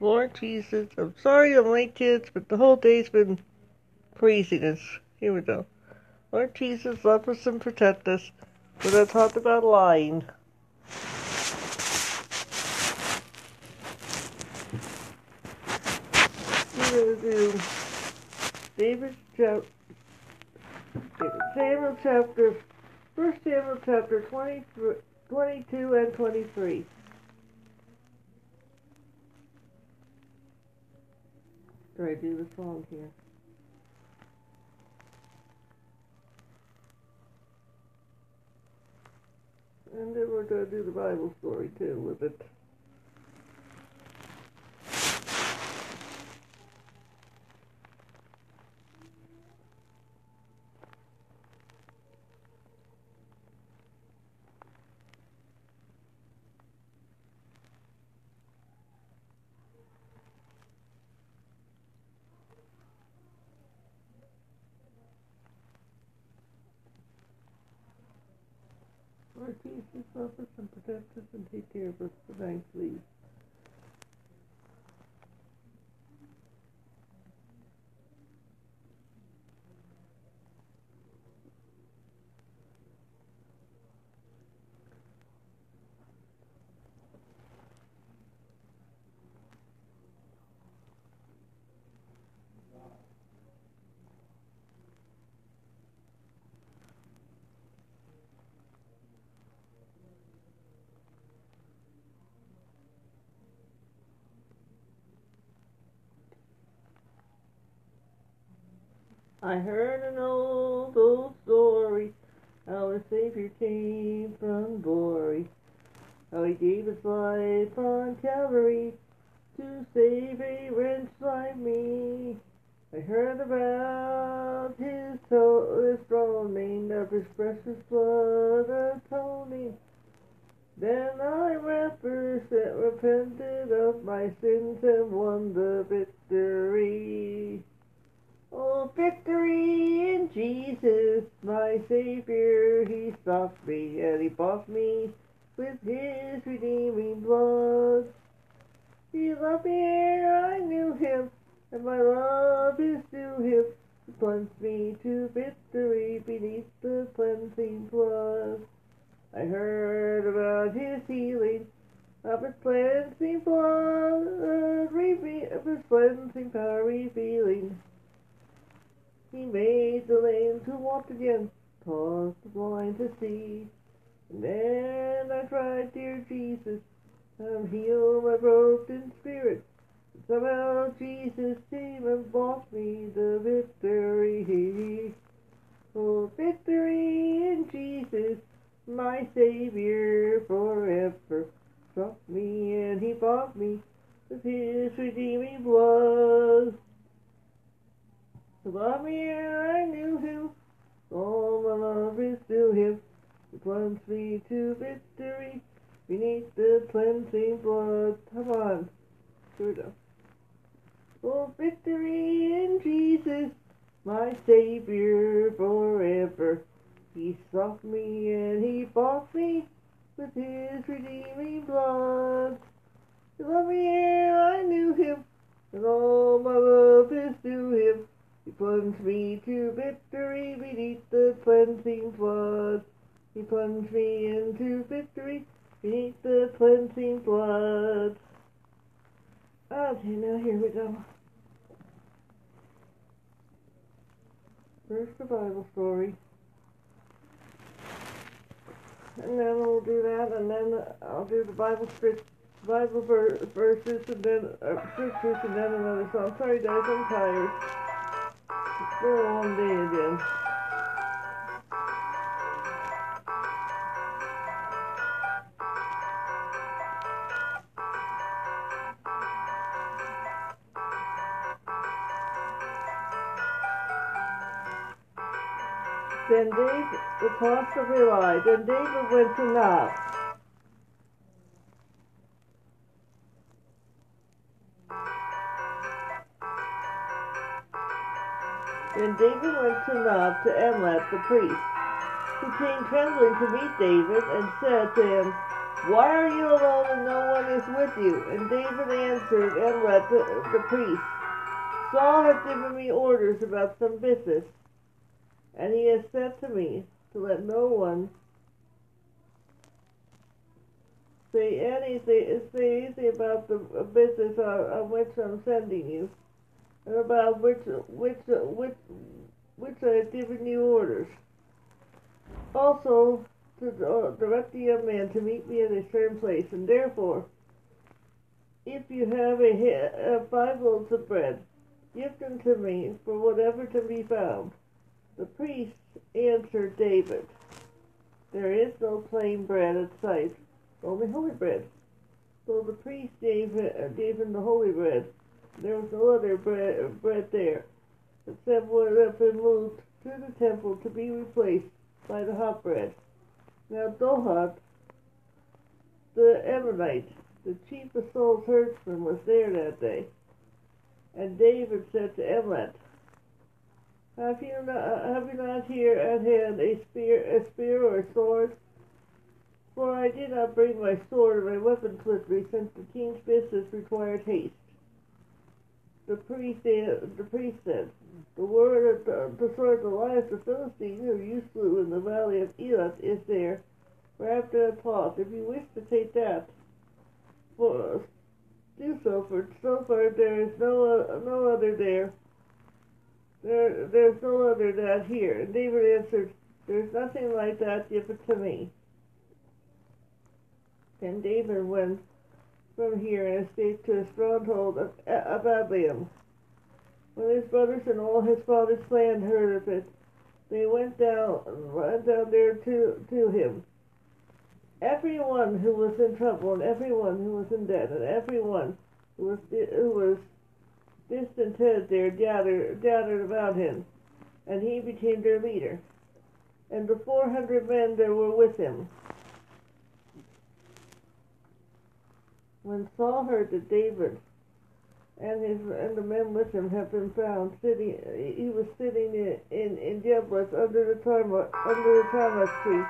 Lord Jesus, I'm sorry I'm late, kids, but the whole day's been craziness. Here we go. Lord Jesus, love us and protect us. We're going to talk about lying. We're going to do David chapter, Samuel chapter, 1 Samuel chapter 20, 22 and 23. I do the song here? And then we're going to do the Bible story too with it. Lord Jesus, love us and protect us and take care of us tonight, please. I heard an old, old story how a Savior came from glory, how he gave his life on Calvary to save a wretch like me. I heard about his, throne named of his precious blood atoning. Then I repented of my sins and won the victory. Oh, victory in Jesus, my Savior, He stopped me and He bought me with His redeeming blood. He loved me ere I knew Him, and my love is to Him. He plunged me to victory beneath the cleansing blood. I heard about His healing, of His cleansing blood, reve- of His cleansing power revealing. He made the lame to walk again, caused the blind to see. And then I cried, Dear Jesus, come heal my broken spirit. And somehow Jesus came and bought me the victory. Oh, victory in Jesus, my Savior forever. Struck me and He bought me with His redeeming blood. To love me ere I knew him, all my love is to him. He plunged me to victory beneath the cleansing blood. Come on, here we go. Oh, victory in Jesus, my Savior forever. He sought me and he bought me with his redeeming blood. He loved me ere I knew him, and all my love is to him. He plunged me to victory beneath the cleansing flood. He plunged me into victory beneath the cleansing flood. Okay, now here we go. First the Bible story. And then we'll do that, and then I'll do the Bible script, Bible ver- verses, and then uh, scriptures, and then another song. Sorry, guys, I'm tired. A day again. Then David, the of Eli, then David went to Nob. Then David went to Nob to Emlet the priest, who came trembling to meet David and said to him, Why are you alone and no one is with you? And David answered Emlet the, the priest, Saul has given me orders about some business, and he has said to me to let no one say anything, say anything about the business on, on which I'm sending you, and about which which which which I have given you orders. Also, to direct the young man to meet me at a certain place, and therefore, if you have a, a five loaves of bread, give them to me for whatever to be found. The priest answered David, There is no plain bread at sight, only holy bread. So the priest gave, uh, gave him the holy bread. There was no other bread, bread there, except what had been moved to the temple to be replaced by the hot bread. Now Dohad, the Ammonite, the chief of Saul's herdsmen, was there that day. And David said to Emlet, have you not, have you not here at hand a spear, a spear or a sword? For I did not bring my sword or my weapons with me, since the king's business required haste. The priest, the said, The word of the, the sword of the Philistine, who you slew in the valley of Elah is there, wrapped in a cloth. If you wish to take that, for, do so, for so far there is no, uh, no other there there, there's no other that here. And David answered, There's nothing like that, give it to me. Then David went from here and escaped to a stronghold of Ababim. When his brothers and all his father's clan heard of it, they went down, went down there to, to him. Everyone who was in trouble, and everyone who was in debt, and everyone who was who was discontent there gathered, gathered about him, and he became their leader. And the four hundred men that were with him. When Saul heard that David and his and the men with him had been found sitting, he was sitting in in, in Jebus under the Carmel, under the tree,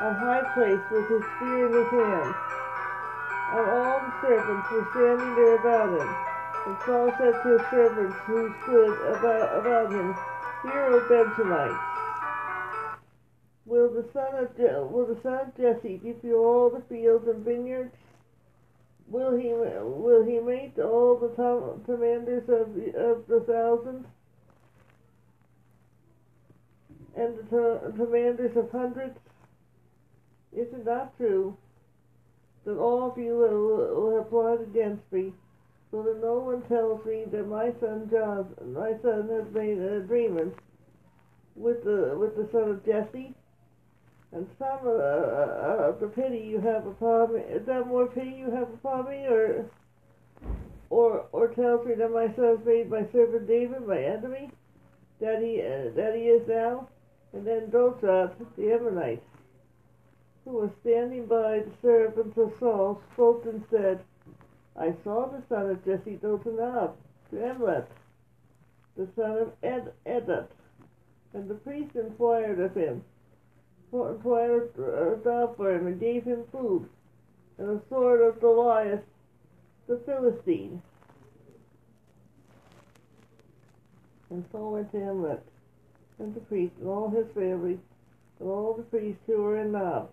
a high place with his spear in his hand, and all the servants were standing there about him. And Saul said to his servants who stood about, about him, Hear, O Benjamites, will the son of Je- will the son of Jesse give you all the fields and vineyards? Will he will he make all the tom- commanders of of the thousands and the to- commanders of hundreds? Is it not true that all of you will, will have plotted against me? so that no one tells me that my son John, my son has made an agreement with the with the son of Jesse, and some of uh, uh, the pity you have upon me. That more pity you have upon me, or or or tells me that my son made my servant David my enemy, that he uh, that he is now, and then Dothrath the Ammonite, who was standing by the servants of Saul, spoke and said. I saw the son of Jesse Dotanab, to Emlet, the son of Ed, Edat. And the priest inquired of him, inquired uh, for him, and gave him food, and the sword of Goliath, the Philistine. And Saul went to Emlet, and the priest, and all his family, and all the priests who were in Nob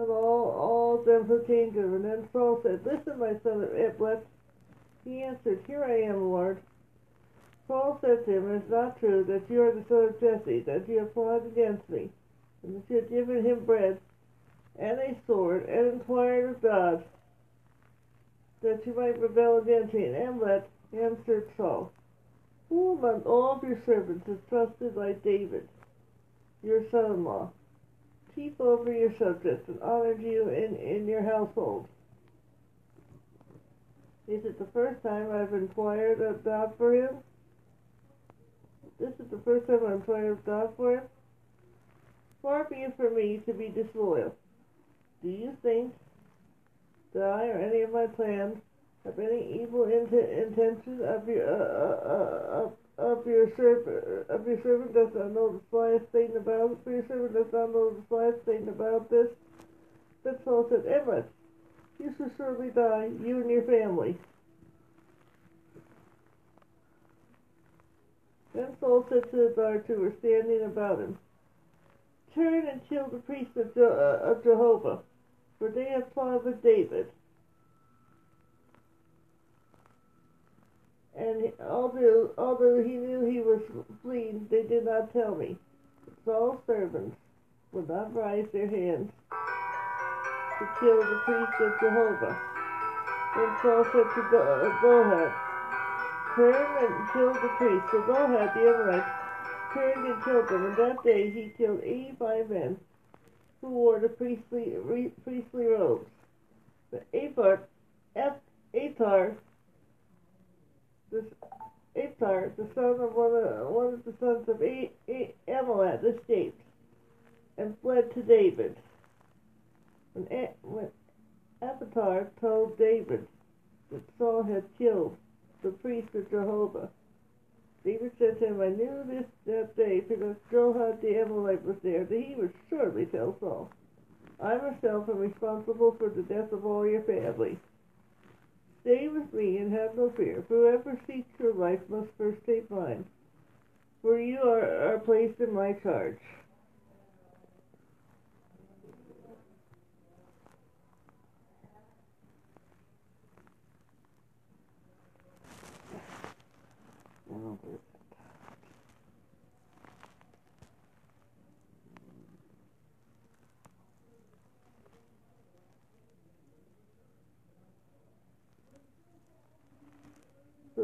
and all, all of them who came to him. And then Saul said, Listen, my son Iblis. He answered, Here I am, Lord. Saul said to him, It is not true that you are the son of Jesse, that you have plotted against me, and you have given him bread and a sword, and inquired of God that you might rebel against me. And Amalek answered Saul, Who among all of your servants is trusted like David, your son-in-law? keep over your subjects and honor you in, in your household. Is it the first time I've inquired of God for him? This is the first time I've inquired of God for him? Far be it from me to be disloyal. Do you think that I or any of my plans have any evil int- intention of your uh, uh, uh, of your servant of your servant does not know the slightest thing about for your servant does not know the slightest thing about this. Then Saul said, Amalek, you shall surely die, you and your family. Then Saul said to the guards who were standing about him, Turn and kill the priests of, Je- uh, of Jehovah, for they have plotted David. And although, although he knew he was fleeing, they did not tell me. Saul's servants would not rise their hands to kill the priests of Jehovah. Then Saul said to Go- uh, Turn and kill the priests. So Gohad the Amalek turned and killed them, and that day he killed eighty-five men who wore the priestly re, priestly robes. The Athar, Athar, the Athar, the son of one of, one of the sons of A, A, Amalek, escaped and fled to David. When, A, when Abiathar told David that Saul had killed the priest of Jehovah, David said to him, I knew this that day because Joab the Amalek was there, that he would surely tell Saul. I myself am responsible for the death of all your family. Stay with me and have no fear. Whoever seeks your life must first take mine, for you are, are placed in my charge.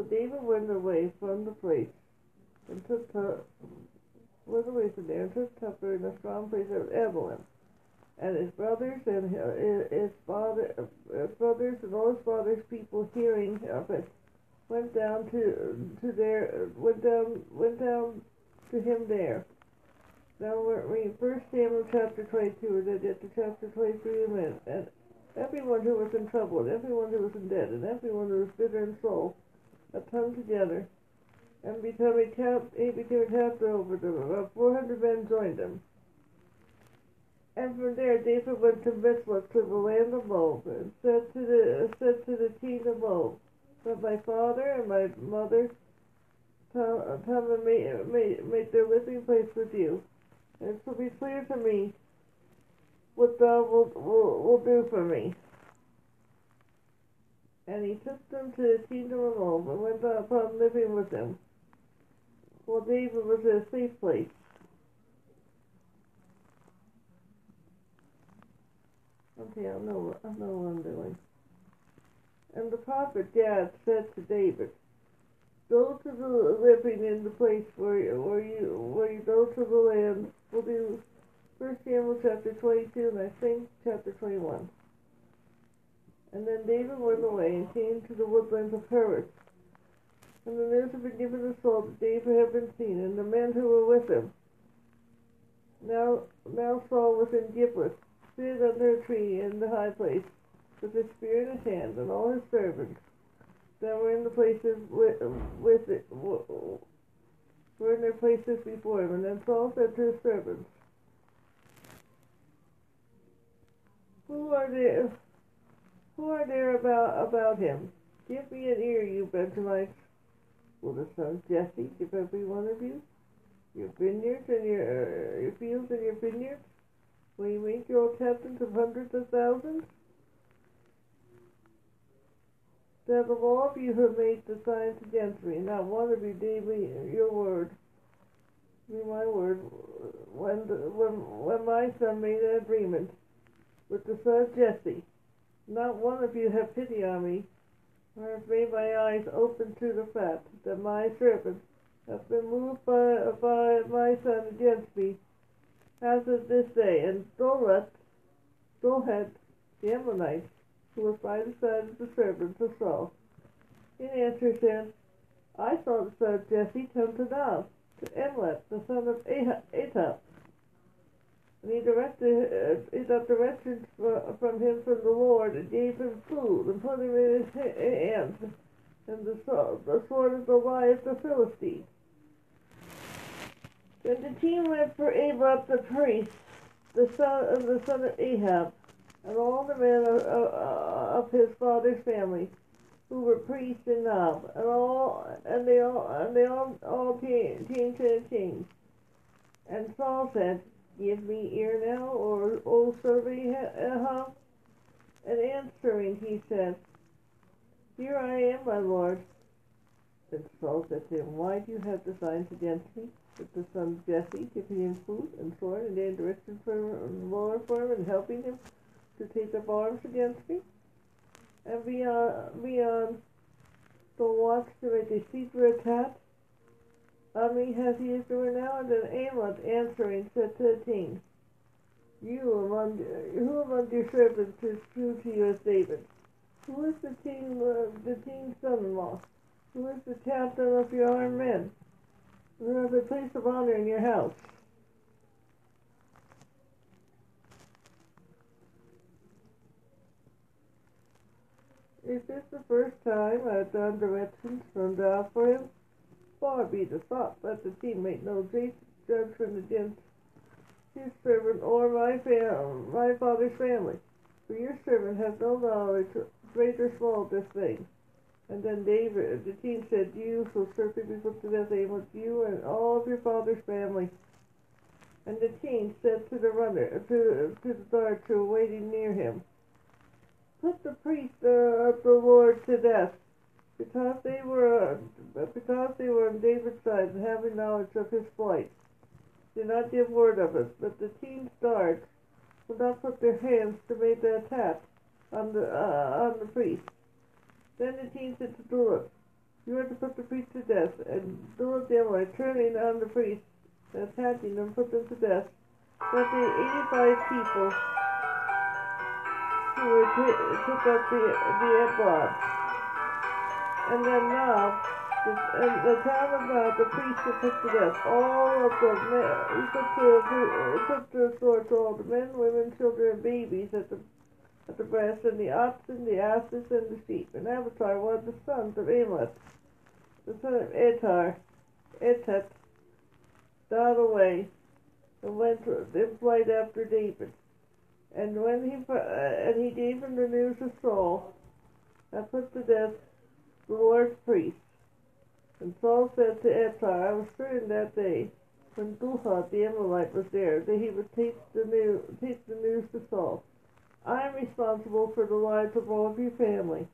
David went away from the place and took Tu- went away from there and took Tupper in a strong place of Evelyn. And his brothers and hi- his father, his brothers and all his father's people, hearing of it, went down to to their went down went down to him there. Now we're reading First Samuel chapter twenty-two, and then get to chapter twenty-three in a minute. And everyone who was in trouble, and everyone who was in debt, and everyone who was bitter in soul, come together and become a cap, he became a captain over them. About four hundred men joined him. And from there David went to Mizpah to the land of Moab, and said to the said to the king of Moab, Let my father and my mother come, come and make, make, make their living place with you. And it shall be clear to me what thou wilt will, will do for me. And he took them to the kingdom of Moab and went upon living with them. While David was in a safe place. Okay, I know, I know what I'm doing. And the prophet Gad said to David, Go to the living in the place where where you where you go to the land. We'll do First Samuel chapter twenty-two and I think chapter twenty-one. And then David went away and came to the woodlands of Hereth. And the news had been given to Saul that David had been seen, and the men who were with him. Now, now Saul was in Gibeah, seated under a tree in the high place, with his spear in his hand, and all his servants that were in the places with, with it, were in their places before him. And then Saul said to his servants, Who are there? Who are there about about him? Give me an ear, you Benjamites. Will the son of Jesse give every one of you your vineyards and your uh, your fields and your vineyards? Will you make your captains of hundreds of thousands? That of all of you who have made the signs against me, not one of you gave me your word. Be my word. When the, when when my son made an agreement with the son of Jesse, not one of you have pity on me, or have made my eyes open to the fact that my servants have been moved by, by my son against me as of this day. And Dolet, Dohet, the Ammonite, who was by the side of the servants of Saul, in answer said, I saw the son of Jesse come to Nob, to Emlet, the son of Ahab. And he directed, uh, he got directions from him from the Lord and gave him food and put him in his hands and the sword, the sword of Goliath the Philistine. Then the team went for Abab the priest, the son of the son of Ahab, and all the men of, of, of his father's family, who were priests in Nob, and all and they all and they all all came, came to the king. And Saul said, Give me ear now, or O servant Ahab. And answering, he said, Here I am, my lord. Then Saul said to him, Why do you have designs against me? With the son of Jesse, giving him food and sword and gained riches for him, war for him, and helping him to take up arms against me? And beyond, beyond the watch to make a secret attack on me has he doing now? And then Amos answering said the king, You among who among your servants is true to you as David? Who is the king, uh, the king's son-in-law? Who is the captain of your armed men? Who has a place of honor in your house? Is this the first time I've done directions from God for him? Far be the thought that the king make no judgment against his servant or my fam- my father's family. For your servant has no knowledge, great or small, of this thing. And then David, the king said, You shall certainly be put to death, Amos, you and all of your father's family. And the king said to the runner, to, to the guard who were waiting near him, Put the priest uh, of the Lord to death, because they were uh, because they were on David's side and having knowledge of his flight, Did not give word of it, but the king's guards would not put their hands to make the attack on the uh, on the priest. Then the king said to Doeg, You are to put the priest to death, and the Amorite, turning on the priest, attacking them, put them to death. But the eighty-five people who were t- took up the the ephod, and then now. The, the time of Nob, the priest were put to death. All of the men, he put the, put the sword to all the men, women, children, and babies at the at the breast, and the oxen, the asses, and the sheep. And one of the sons of Amos, the son of Etar, Etat, died away and went in flight after David. And when he uh, and he gave him the news of Saul, and put to death the Lord's priest. And Saul said to Etar, I was certain that day, when Buhad the Amalite was there, that he would take the news, take the news to Saul. I am responsible for the lives of all of your family.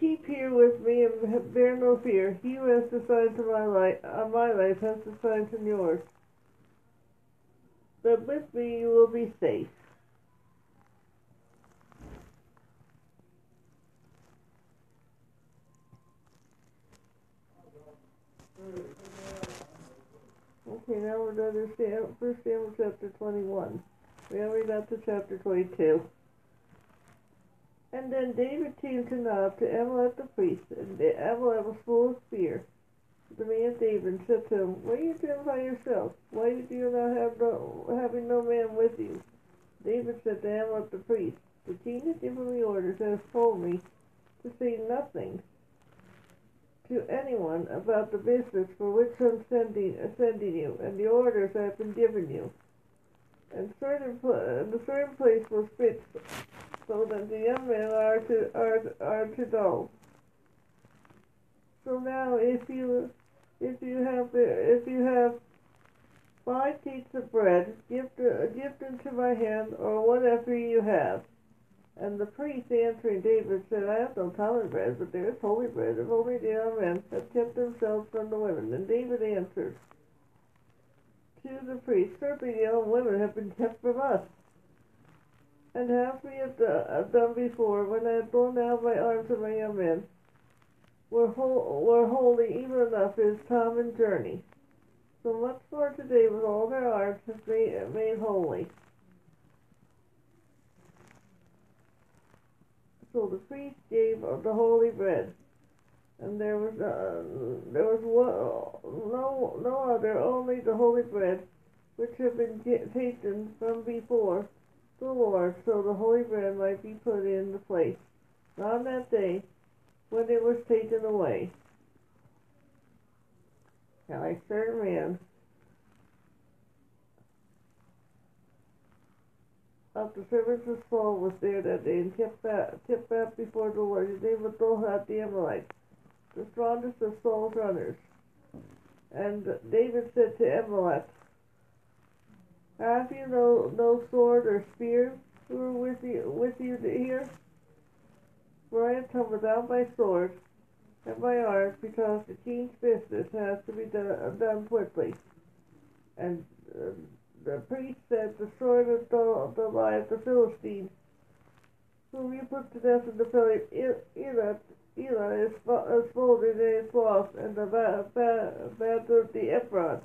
Keep here with me and bear no fear. He who has decided to my life, on uh, my life has decided on yours. But with me you will be safe. Okay, now we're going to First Samuel chapter 21. We already got to chapter 22. And then David came to Nob to Amalek the priest, and Amalek was full of fear. The man David said to him, What are you doing by yourself? Why do you not have no, having no man with you? David said to Amalek the priest, The king has given me orders and has told me to say nothing to anyone about the business for which I'm sending, sending you, and the orders I have been giving you. And certain the certain place was fixed so that the young men are to are are to go. So now, if you if you have if you have five cakes of bread, give the, give them to my hand, or whatever you have. And the priest answering David said, I have no common bread, but there is holy bread, if only the young men have kept themselves from the women. And David answered to the priest, Certainly the young women have been kept from us. And as we have done before, when I had blown out my arms of my young men, were, whole, were holy even enough his common journey. So much more today with all their arms has made, made holy. So the priest gave the holy bread, and there was uh, there was no no other, only the holy bread, which had been taken from before the Lord, so the holy bread might be put in the place on that day when it was taken away. Now I serve man of the servants of Saul was there that day and kept back, kept back before the Lord. His name was Dohad the Amalekite, the strongest of Saul's runners. And David said to Amalek, Have you no, no sword or spear who are with you, with you here? For I have come without my sword and my arms because the king's business has to be done, done quickly. And uh, the priest said, The sword of the, the lie the Philistines, whom you put to death in the valley Elah, Elah is, is folded in its lost, and the band of the ephod.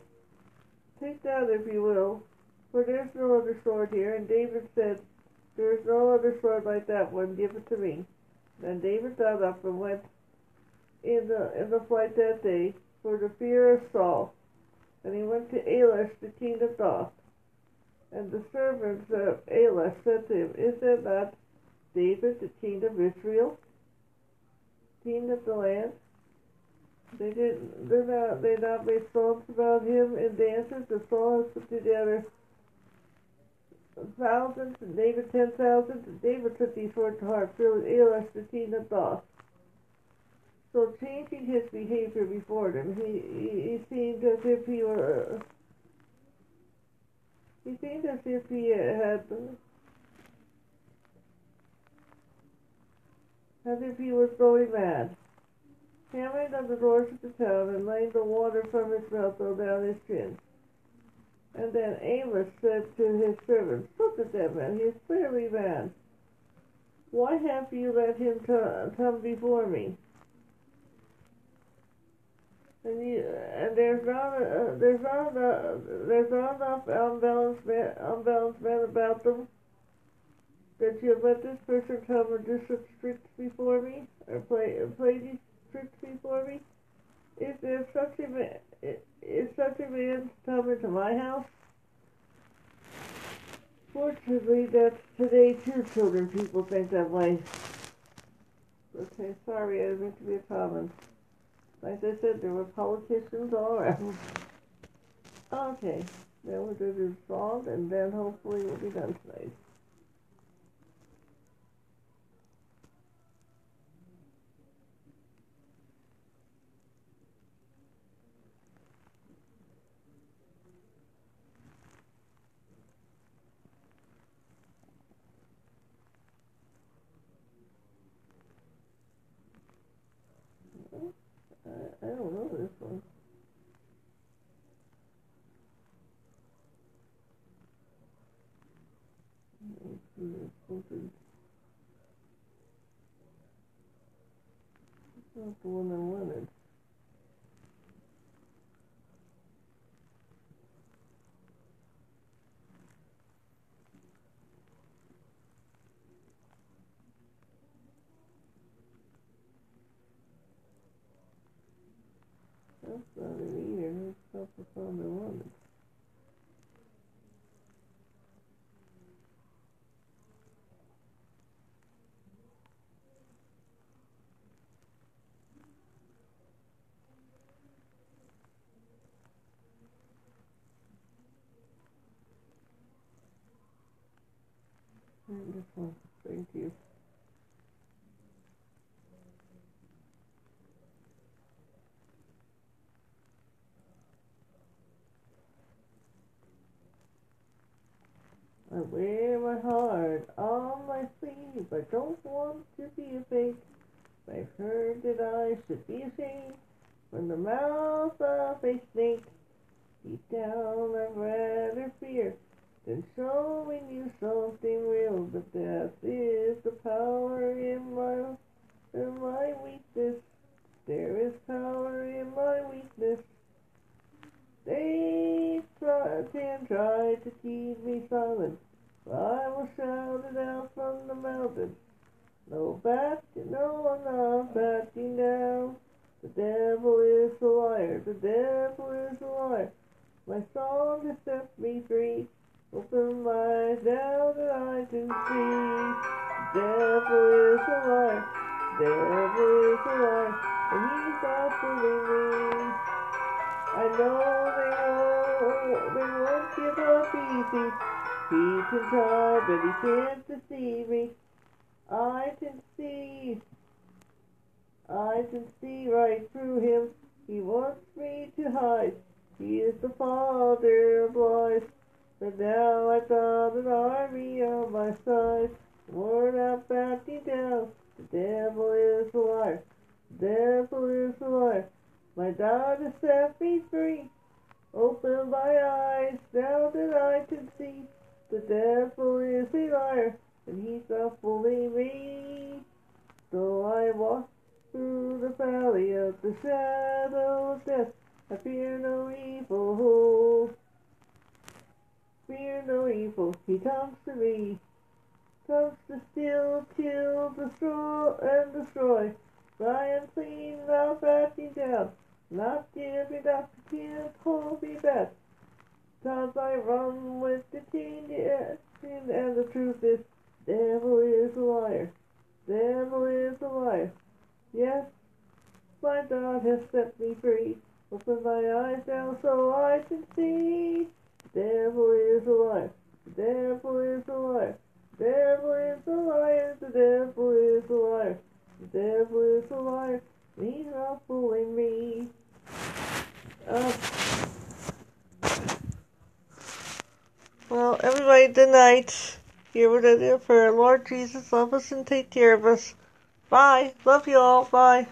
Take that if you will, for there's no other sword here. And David said, There is no other sword like that one, give it to me. Then David got up and went in the in the flight that day for the fear of Saul. And he went to Elish, the king of Gath. And the servants of Achish said to him, Is that not David, the king of Israel, king of the land? They didn't. They're not. They not made songs about him and dances. The songs put together thousands, and David ten thousands. And David took these words to heart, filled Achish, the king of Gath. So changing his behavior before them, he, he, he seemed as if he were he seemed as if he uh, had, as if he was going mad. Hammering on the doors of the town and letting the water from his mouth go down his chin. And then Amos said to his servants, Look at that man, he is clearly mad. Why have you let him come before me? And, you, and there's not uh, there's not uh, there's not enough unbalanced unbalanced men about them that you let this person come and do such tricks before me or play play these tricks before me. Is there such a man is such a man come into my house? Fortunately, that's today too. Children, people think that way. Okay, sorry, I didn't mean to be a comment. Like I said, there were politicians all around. Okay, then we'll do this solved, and then hopefully we'll be done tonight. I don't know this one. Something. It's not the one I wanted. That's not it either. That's not the sound I wanted. This one. Thank you. Wear my heart on my sleeve. I don't want to be a fake. I've heard that I should be ashamed from the mouth of a snake. Deep down I've rather fear than showing you something real. But death is the power in my in my weakness. There is power in my weakness. They try, can try to keep me silent. I will shout it out from the mountain. No back, no, I'm not backing down. The devil is a liar, the devil is a liar. My song has set me free. Open my eyes now that I can see. The devil is a liar, the devil is a liar, and he's not fooling me. I know they won't, they won't give up easy. He can try, but he can't deceive me. I can see, I can see right through him. He wants me to hide. He is the father of lies. But now I've got an army on my side. We're not backing down. The devil is a liar. The devil is a liar. My daughter set me free. Open my eyes now that I can see. The devil is a liar, and he's not fooling me. Though I walk through the valley of the shadow of death, I fear no evil. Fear no evil, he comes to me. Comes to steal, kill, destroy, and destroy. I am clean, now backing down. Not giving up, can't hold me back. Cause I run with the king, and the truth is, devil is a liar. Devil is a liar. Yes, my God has set me free. Open my eyes now so I can see. Devil is a liar. Devil is a liar. Devil is a liar. The devil is a liar. The devil is a liar. He's not fooling me. Uh, well, everybody, good night. Here with it for Lord Jesus, love us and take care of us. Bye. Love you all. Bye.